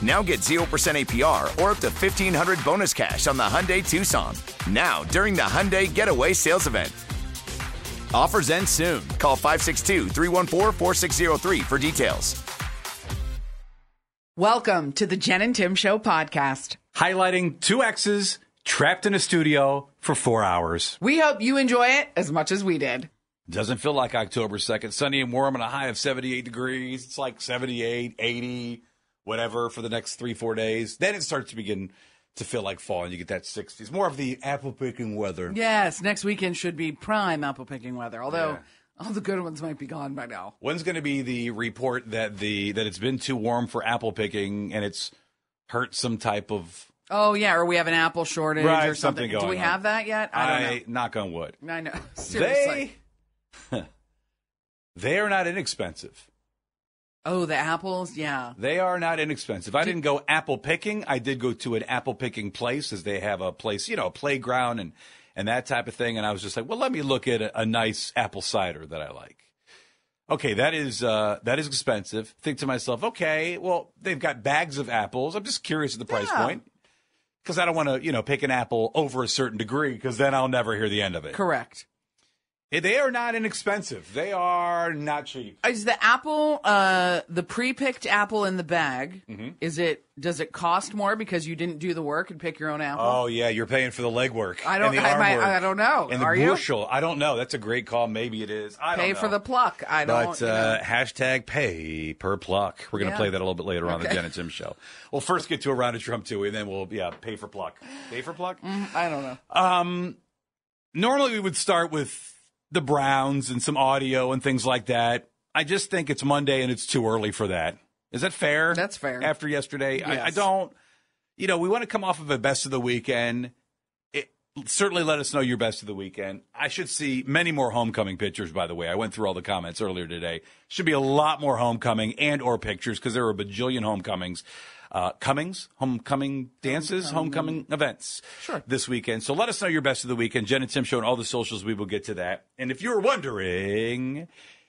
Now get 0% APR or up to 1500 bonus cash on the Hyundai Tucson. Now, during the Hyundai Getaway Sales Event. Offers end soon. Call 562 314 4603 for details. Welcome to the Jen and Tim Show podcast. highlighting two exes trapped in a studio for four hours. We hope you enjoy it as much as we did. Doesn't feel like October 2nd. Sunny and warm and a high of 78 degrees. It's like 78, 80, whatever for the next three, four days. Then it starts to begin to feel like fall and you get that 60s. More of the apple picking weather. Yes, next weekend should be prime apple picking weather, although Yeah. all the good ones might be gone by now. When's going to be the report that the that it's been too warm for apple picking and it's hurt some type of Oh, yeah, or we have an apple shortage Right, or something. something Do we on. have that yet? I don't know. knock on wood. I know. Seriously. They they are not inexpensive. Oh, the apples? Yeah. They are not inexpensive. I didn't go apple picking. I did go to an apple picking place as they have a place, you know, a playground and and that type of thing. And I was just like, well, let me look at a, a nice apple cider that I like. Okay, that is uh, that is expensive. Think to myself, okay, well, they've got bags of apples. I'm just curious at the price Yeah. point because I don't want to, you know, pick an apple over a certain degree because then I'll never hear the end of it. Correct. They are not inexpensive. They are not cheap. Is the apple, uh, the pre-picked apple in the bag? Mm-hmm. Is it? Does it cost more because you didn't do the work and pick your own apple? Oh yeah, you're paying for the legwork. I don't- and the I work, I don't know. And the Are you? bushel. I don't know. That's a great call. Maybe it is. I Pay for the pluck. I don't. But you know. uh, hashtag pay per pluck. We're going to Yeah. play that a little bit later on the Okay. Jen and Tim show. We'll first get to a round of Trump two, and then we'll yeah pay for pluck. Pay for pluck. I don't know. Um, normally we would start with the Browns and some audio and things like that. I just think it's Monday and it's too early for that. Is that fair? That's fair. After yesterday, I, I don't. You know, we want to come off of a best of the weekend. It, certainly, let us know your best of the weekend. I should see many more homecoming pictures. By the way, I went through all the comments earlier today. Should be a lot more homecoming and or pictures because there were a bajillion homecomings. Uh, comings, homecoming dances, homecoming, events Sure. this weekend. So let us know your best of the weekend. Jen and Tim show on all the socials. We will get to that. And if you're wondering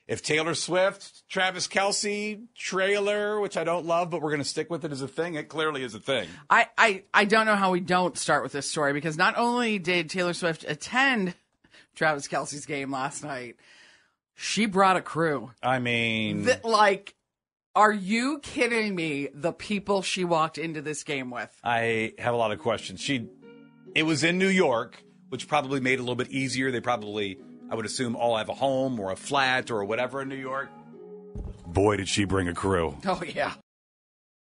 if Taylor Swift, Travis Kelce Traylor, which I don't love, but we're going to stick with it as a thing, it clearly is a thing. I, I, I don't know how we don't start with this story because not only did Taylor Swift attend Travis Kelce's game last night, she brought a crew. I mean, like, are you kidding me? The people she walked into this game with. I have a lot of questions. She, it was in New York, which probably made it a little bit easier. They probably, I would assume, all have a home or a flat or whatever in New York. Boy, did she bring a crew. Oh, yeah.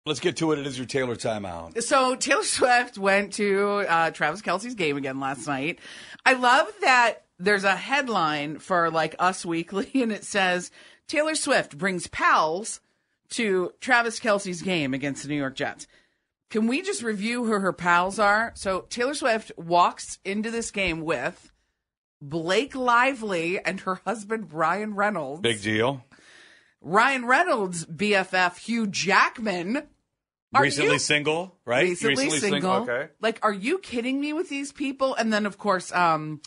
Let's get to it. It is your Taylor timeout. So Taylor Swift went to uh, Travis Kelce's game again last night. I love that there's a headline for like Us Weekly, and it says Taylor Swift brings pals to Travis Kelce's game against the New York Jets. Can we just review who her pals are? So Taylor Swift walks into this game with Blake Lively and her husband Ryan Reynolds. Big deal. Ryan Reynolds' BFF Hugh Jackman. Are Recently you- single, right? recently, single. Okay. Like, are you kidding me with these people? And then, of course, um,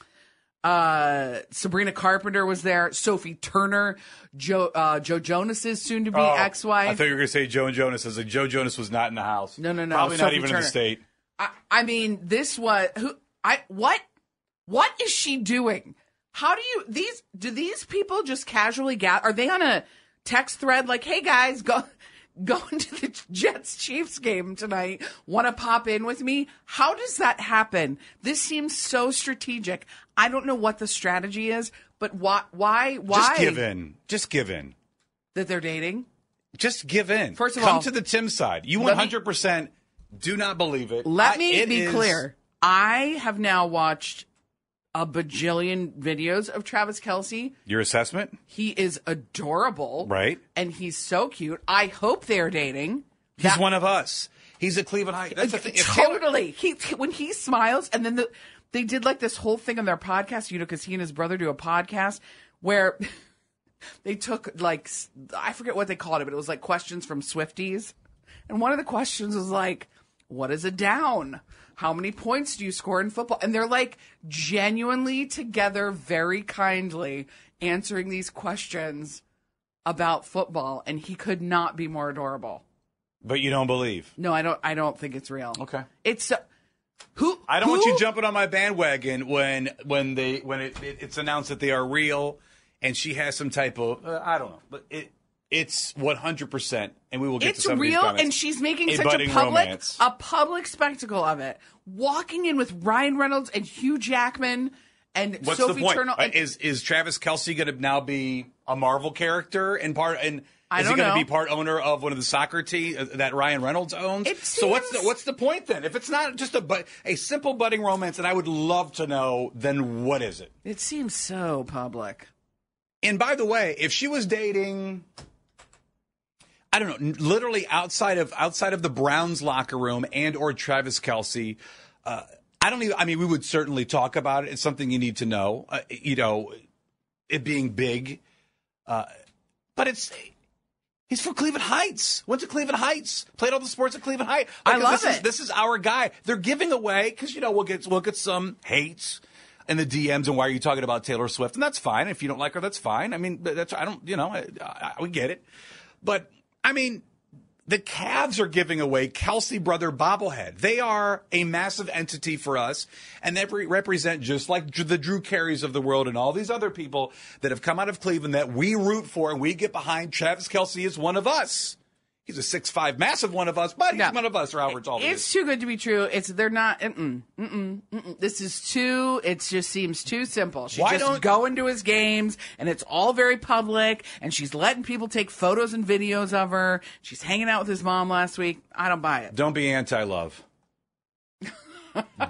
Uh, Sabrina Carpenter was there. Sophie Turner, Joe uh, Joe Jonas's soon to be Oh, ex-wife. I thought you were going to say Joe Jonas. I was like, Joe Jonas was not in the house. No, no, no, Probably not Sophie even in the state. I, I mean, this was who I what what is she doing? How do you these do these people just casually gather? Are they on a text thread like, "Hey guys, go going to the Jets Chiefs game tonight. Want to pop in with me?" How does that happen? This seems so strategic. I don't know what the strategy is, but why why why Just give in. Just give in. that they're dating? Just give in. First of Come all- to the Tim side. You 100% do not believe it. Let I- me it be is- clear. I have now watched a bajillion videos of Travis Kelce. Your assessment? He is adorable. Right. And he's so cute. I hope they're dating. He's That- one of us. He's a Cleveland High. That's the thing. If Taylor- totally. He when he smiles, and then the they did like this whole thing on their podcast. You know, because he and his brother do a podcast where they took like I forget what they called it, but it was like questions from Swifties, and one of the questions was like, "What is a down?" How many points do you score in football? And they're like genuinely together, very kindly answering these questions about football, and he could not be more adorable. but you don't believe. No, I don't. I don't think it's real. Okay. It's uh, who I don't who- want you jumping on my bandwagon when when they when it, it, it's announced that they are real and she has some type of uh, I don't know, but it it's 100% and we will get It's to some real, and she's making A such a public romance. a public spectacle of it. Walking in with Ryan Reynolds and Hugh Jackman and What's Sophie the point? Turner. Uh, and- is is Travis Kelce going to now be a Marvel character and part and I is he going to be part owner of one of the soccer team uh, that Ryan Reynolds owns? It so what's the what's the point then? If it's not just a but a simple budding romance, and I would love to know, then what is it? it seems so public. And by the way, if she was dating, I don't know, literally outside of outside of the Browns locker room and or Travis Kelce, uh, I don't even. I mean, we would certainly talk about it. It's something you need to know. Uh, you know, it being big, uh, but it's. He's from Cleveland Heights. Went to Cleveland Heights. Played all the sports at Cleveland Heights. I love this Is, this is our guy. They're giving away because you know we'll get we'll get some hates in the DMs and why are you talking about Taylor Swift? And that's fine. If you don't like her, that's fine. I mean, that's I don't you know I, I, we get it. But I mean, the Cavs are giving away Kelce brother bobblehead. They are a massive entity for us, and they re- represent just like the Drew Careys of the world and all these other people that have come out of Cleveland that we root for and we get behind. Travis Kelce is one of us. He's a six five massive one of us, but he's No. one of us. Robert's all It's too good to be true. It's they're not. Mm-mm, mm-mm, mm-mm. This is too. It just seems too simple. She's Why just don't- going to his games, and it's all very public. And she's letting people take photos and videos of her. She's hanging out with his mom last week. I don't buy it. Don't be anti love.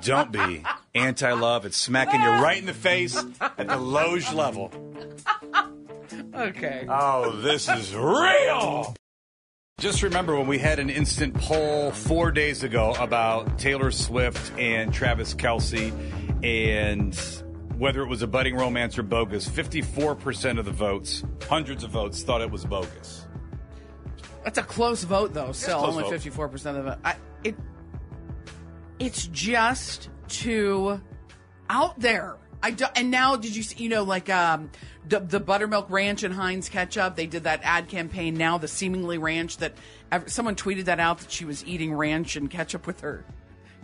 Don't be anti love. It's smacking you right in the face at the Loge level. Okay. Oh, this is real. Just remember when we had an instant poll four days ago about Taylor Swift and Travis Kelce and whether it was a budding romance or bogus. 54% of the votes, hundreds of votes, thought it was bogus. That's a close vote, though. Still, close only vote. fifty-four percent of it. I, it. It's just too out there. I do, and now did you see? You know, like um, the, the buttermilk ranch and Heinz ketchup. They did that ad campaign. Now the seemingly ranch that someone tweeted that out that she was eating ranch and ketchup with her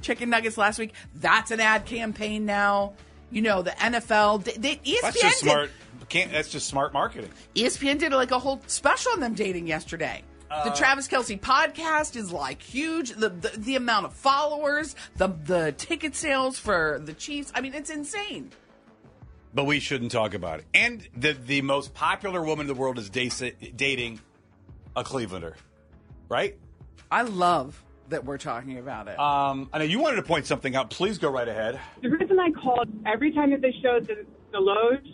chicken nuggets last week. That's an ad campaign now. You know, the NFL. They, they, ESPN That's just did- smart. Can't, that's just smart marketing. ESPN did like a whole special on them dating yesterday. the Uh, Travis Kelce podcast is like huge. The, the the amount of followers, the the ticket sales for the Chiefs. I mean, it's insane. But we shouldn't talk about it. And the the most popular woman in the world is dating a Clevelander, right? I love that we're talking about it. Um, I know you wanted to point something out. Please go right ahead. The reason I called, every time that they showed the, the Loge,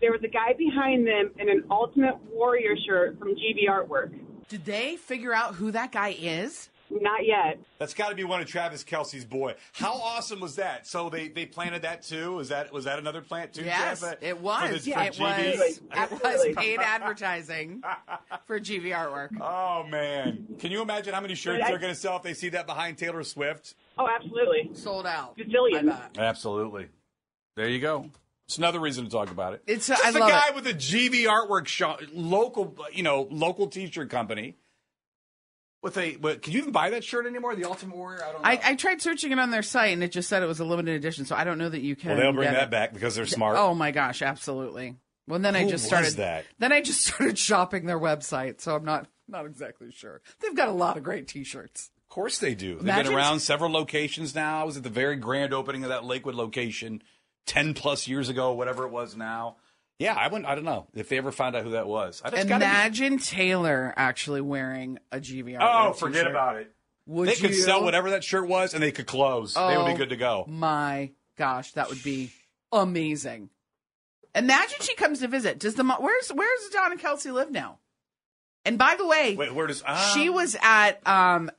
there was a guy behind them in an Ultimate Warrior shirt from GB Artwork. Did they figure out who that guy is? Not yet. That's got to be one of Travis Kelce's boy. How awesome was that? So they, they planted that too. Was that was that another plant too? Yes, Jeff? it For was. the- for it GB? was. It was paid advertising for GV artwork. Oh man, can you imagine how many shirts I- they're going to sell if they see that behind Taylor Swift? Oh, absolutely. Sold out. Gazillions. I bet. Absolutely. There you go. It's another reason to talk about it. It's- just I a love guy it. with a GV artwork shop, local, you know, local T-shirt company. With a, what, can you even buy that shirt anymore? The Ultimate Warrior? I don't know. I, I tried searching it on their site and it just said it was a limited edition, so I don't know that you can. well, they'll bring get that it. back because they're smart. Oh my gosh, absolutely. Well, then I just started. that? Then I just started shopping their website, so I'm not not exactly sure. They've got a lot of great T-shirts. Of course they do. They've Imagine- been around several locations now. I was at the very grand opening of that Lakewood location 10 plus years ago, whatever it was now. Yeah, I wouldn't, I don't know if they ever found out who that was. I, that's gotta be- Imagine Taylor actually wearing a GVR. Oh, forget about it. Would they could sell whatever that shirt was and they could close. they would be Oh, good to go. My gosh, that would be amazing. Imagine she comes to visit. Does the mo- where's where's Donna Kelce live now? And by the way, Wait, where does. ah. she was at um,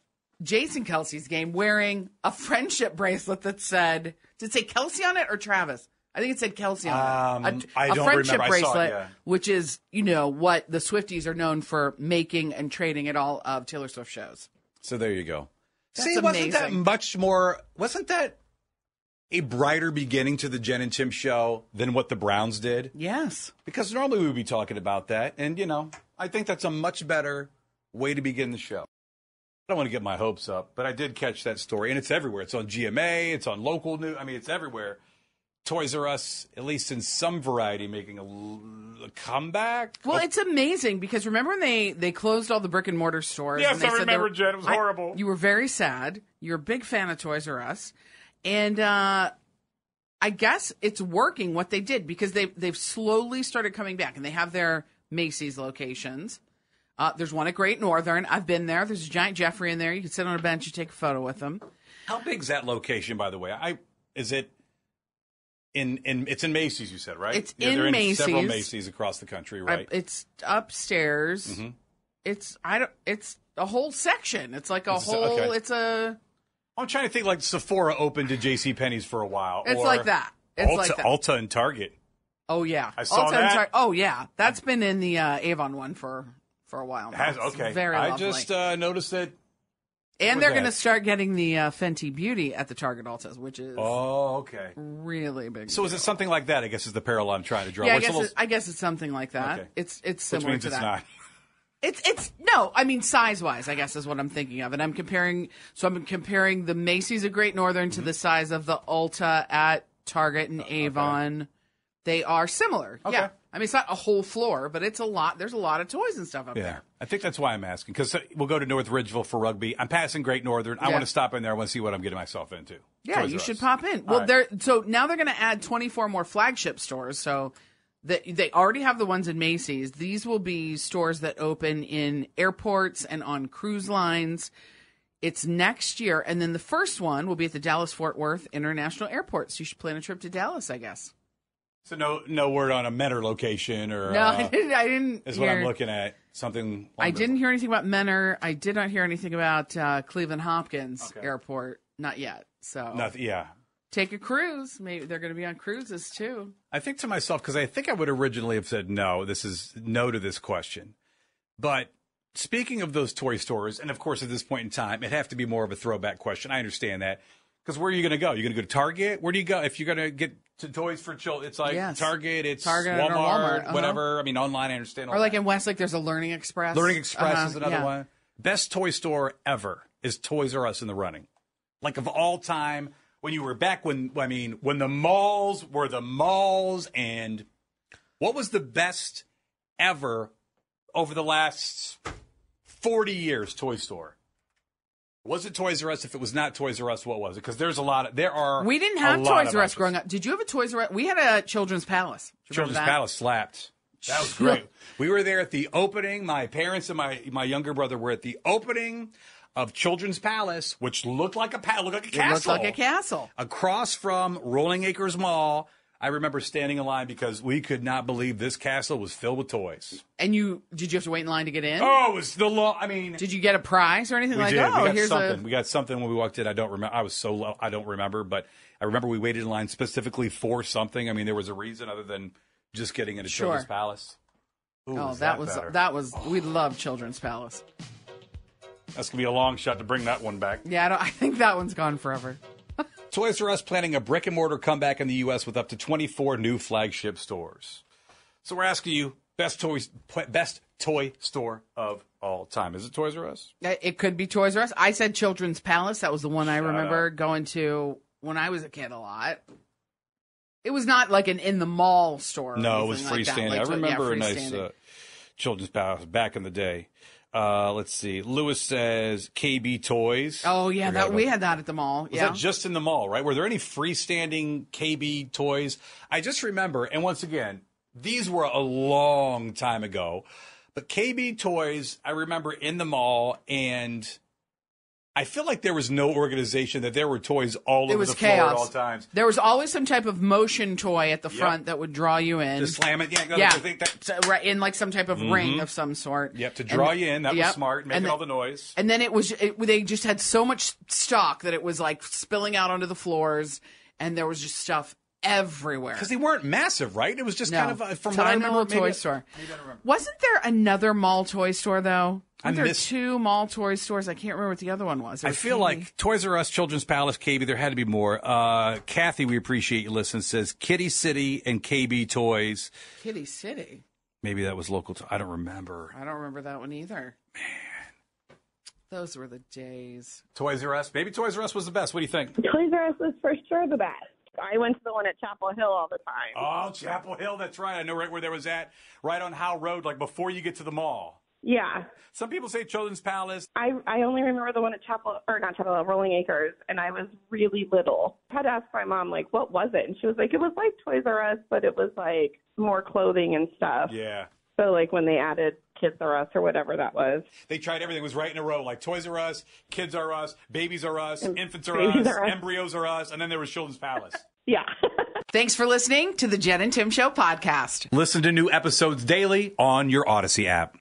Jason Kelce's game wearing a friendship bracelet that said, did it say Kelce on it or Travis? I think it said Kelce on Um, it. I a don't friendship remember. I saw it, bracelet, yeah. which is, you know, what the Swifties are known for making and trading at all of Taylor Swift shows. So there you go. That's See, wasn't that much more? Wasn't that a brighter beginning to the Jen and Tim show than what the Browns did? Yes. Because normally we would be talking about that, and you know, I think that's a much better way to begin the show. I don't want to get my hopes up, but I did catch that story, and it's everywhere. It's on GMA, it's on local news. I mean, it's everywhere. Toys R Us, at least in some variety, making a, l- a comeback. Well, it's amazing because remember when they they closed all the brick and mortar stores? Yes, and they I said remember, were- Jen. It was I- horrible. You were very sad. You're a big fan of Toys R Us, and uh, I guess it's working what they did because they they've slowly started coming back, and they have their Macy's locations. Uh, there's one at Great Northern. I've been there. There's a giant Geoffrey in there. You can sit on a bench and take a photo with them. How big's that location, by the way? I is it in in it's in Macy's? You said right? It's Yeah, in they're in several Macy's. Macy's across the country, I- right? it's upstairs. Mm-hmm. It's I don't. It's a whole section. It's like a It's- whole. okay. It's a. I'm trying to think like Sephora opened to J.C. Penney's for a while. It's like that. It's Ulta, like that. Ulta and Target. Oh yeah, I saw Ulta and that. Tar- oh yeah, that's been in the uh, Avon one for for a while. Now. Has It's okay. very I lovely. just uh, noticed that. And they're going to start getting the uh, Fenty Beauty at the Target Ultas, which is Oh, okay. really big. So is it something like that? I guess is the parallel I'm trying to draw. yeah, I Where it's a guess little- it, I guess it's something like that. Okay. It's it's which similar means to it's that. not. It's it's no, I mean size wise, I guess is what I'm thinking of, and I'm comparing. So I'm comparing the Macy's of Great Northern Mm-hmm. to the size of the Ulta at Target and Avon. They are similar. Okay. Yeah, I mean it's not a whole floor, but it's a lot. There's a lot of toys and stuff up Yeah, there. I think that's why I'm asking because uh, we'll go to North Ridgeville for rugby. I'm passing Great Northern. I Yeah. want to stop in there. I want to see what I'm getting myself into. Yeah, Toys you should pop in. Well, right. they're so now they're going to add 24 more flagship stores. So that they already have the ones in Macy's. These will be stores that open in airports and on cruise lines. It's next year, and then the first one will be at the Dallas Fort Worth International Airport. So you should plan a trip to Dallas, I guess. So no, no word on a Mentor location or No, uh, I didn't. I didn't is what I'm hear- looking at. Something. I didn't hear anything about Mentor. I did not hear anything about uh, Cleveland Hopkins Okay. Airport. Not yet. So Nothing. Yeah, take a cruise. Maybe they're going to be on cruises too. I think to myself because I think I would originally have said no. This is no to this question. But speaking of those toy stores, and of course at this point in time, it'd have to be more of a throwback question. I understand that because where are you going to go? You're going to go to Target. Where do you go if you're going to get to toys for children? It's like Yes. Target. It's Target or Walmart, Walmart, uh-huh. whatever. I mean, online. I understand. All Or like that. in Westlake, there's a Learning Express. Learning Express Uh-huh, is another yeah. one. Best toy store ever is Toys R Us in the running. Like of all time, when you were back when I mean when the malls were the malls, and what was the best ever over the last forty years? Toy store. Was it Toys R Us? If it was not Toys R Us, what was it? Because there's a lot. Of, there are. We didn't have Toys R Us growing up. Did you have a Toys R Us? We had a Children's Palace. Children's that? Palace slapped. That was great. we were there at the opening. My parents and my my younger brother were at the opening of Children's Palace, which looked like a palace, looked like a It castle. looked like a castle. across from Rolling Acres Mall. I remember standing in line because we could not believe this castle was filled with toys. And you did you have to wait in line to get in? Oh, it was the law. I mean, Did you get a prize or anything we like? did. Oh, we got here's something. a. We got something when we walked in. I don't remember. I was so low. I don't remember, but I remember we waited in line specifically for something. I mean, there was a reason other than just getting into Sure. Children's Palace. Ooh, Oh, was that was that was. We love Children's Palace. That's gonna be a long shot to bring that one back. Yeah, I, don't, I think that one's gone forever. Toys R Us planning a brick and mortar comeback in the U.S. with up to 24 new flagship stores. So we're asking you best toys, best toy store of all time. Is it Toys R Us? It could be Toys R Us. I said Children's Palace. That was the one I Shout remember going to when I was a kid a lot. It was not like an in the mall store. No, it was anything like freestanding. Like, I yeah, remember a nice uh, children's palace back in the day. Uh, let's see. Lewis says KB Toys. oh yeah, that we had that at the mall. Was yeah. that just in the mall, right? Were there any freestanding KB toys? I just remember, and once again, these were a long time ago, but KB toys, I remember in the mall, and I feel like there was no organization that there were toys all it over was the floor chaos. at all times. There was always some type of motion toy at the Yep. front that would draw you in. Just slam it, yeah. no, yeah, I think that- So, right in like some type of mm-hmm. ring of some sort. Yep, to draw And- you in. That yep. was smart, making all the noise. And then it was it, they just had so much stock that it was like spilling out onto the floors, and there was just stuff everywhere. Because they weren't massive, right? It was just No. kind of uh, from what I Tiny remember. little toy store. maybe I don't remember. Wasn't there another mall toy store though? I Weren't there miss- two mall toy stores? I can't remember what the other one was. There I was feel KB. like Toys R Us, Children's Palace, KB. There had to be more. Uh, Kathy, we appreciate you listening. Says Kiddie City and KB Toys. Kiddie City. Maybe that was local. To, I don't remember. I don't remember that one either. Man, those were the days. Toys R Us. Maybe Toys R Us was the best. What do you think? Toys R Us was for sure the best. I went to the one at Chapel Hill all the time. Oh, Chapel Hill. That's right. I know right where there was at. Right on Howe Road, like before you get to the mall. Yeah. Some people say Children's Palace. I I only remember the one at Chapel or not Chapel Hill, Rolling Acres, and I was really little. I had to ask my mom like, what was it? And she was like, it was like Toys R Us, but it was like more clothing and stuff. Yeah. So like when they added Kids R Us or whatever that was. They tried everything. It was right in a row. Like Toys R Us, Kids R Us, Babies R Us, Infants R Us, R Us. Embryos R Us, and then there was Children's Palace. Yeah. Thanks for listening to the Jen and Tim Show podcast. Listen to new episodes daily on your Odyssey app.